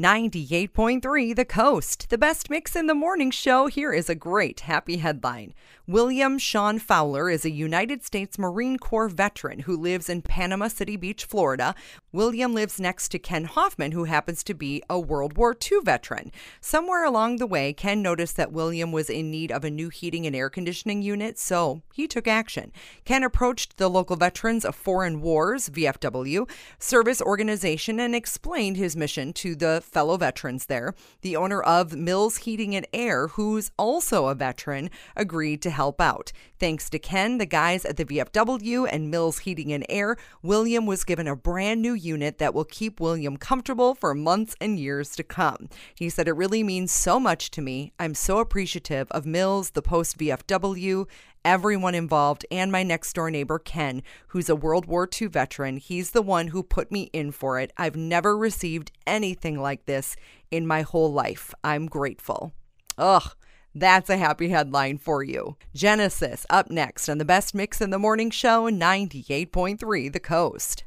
98.3 The Coast, the best mix in the morning show. Here is a great happy headline. William Sean Fowler is a United States Marine Corps veteran who lives in Panama City Beach, Florida. William lives next to Ken Hoffman, who happens to be a World War II veteran. Somewhere along the way, Ken noticed that William was in need of a new heating and air conditioning unit, so he took action. Ken approached the local Veterans of Foreign Wars, VFW, service organization and explained his mission to the fellow veterans there. The owner of Mills Heating and Air, who's also a veteran, agreed to help out. Thanks to Ken, the guys at the VFW, and Mills Heating and Air, William was given a brand new unit that will keep William comfortable for months and years to come. He said, It really means so much to me. I'm so appreciative of Mills, the post VFW, everyone involved, and my next door neighbor, Ken, who's a World War II veteran. He's the one who put me in for it. I've never received anything like this in my whole life. I'm grateful. Ugh. That's a happy headline for you. Genesis up next on the best mix in the morning show, 98.3 The Coast.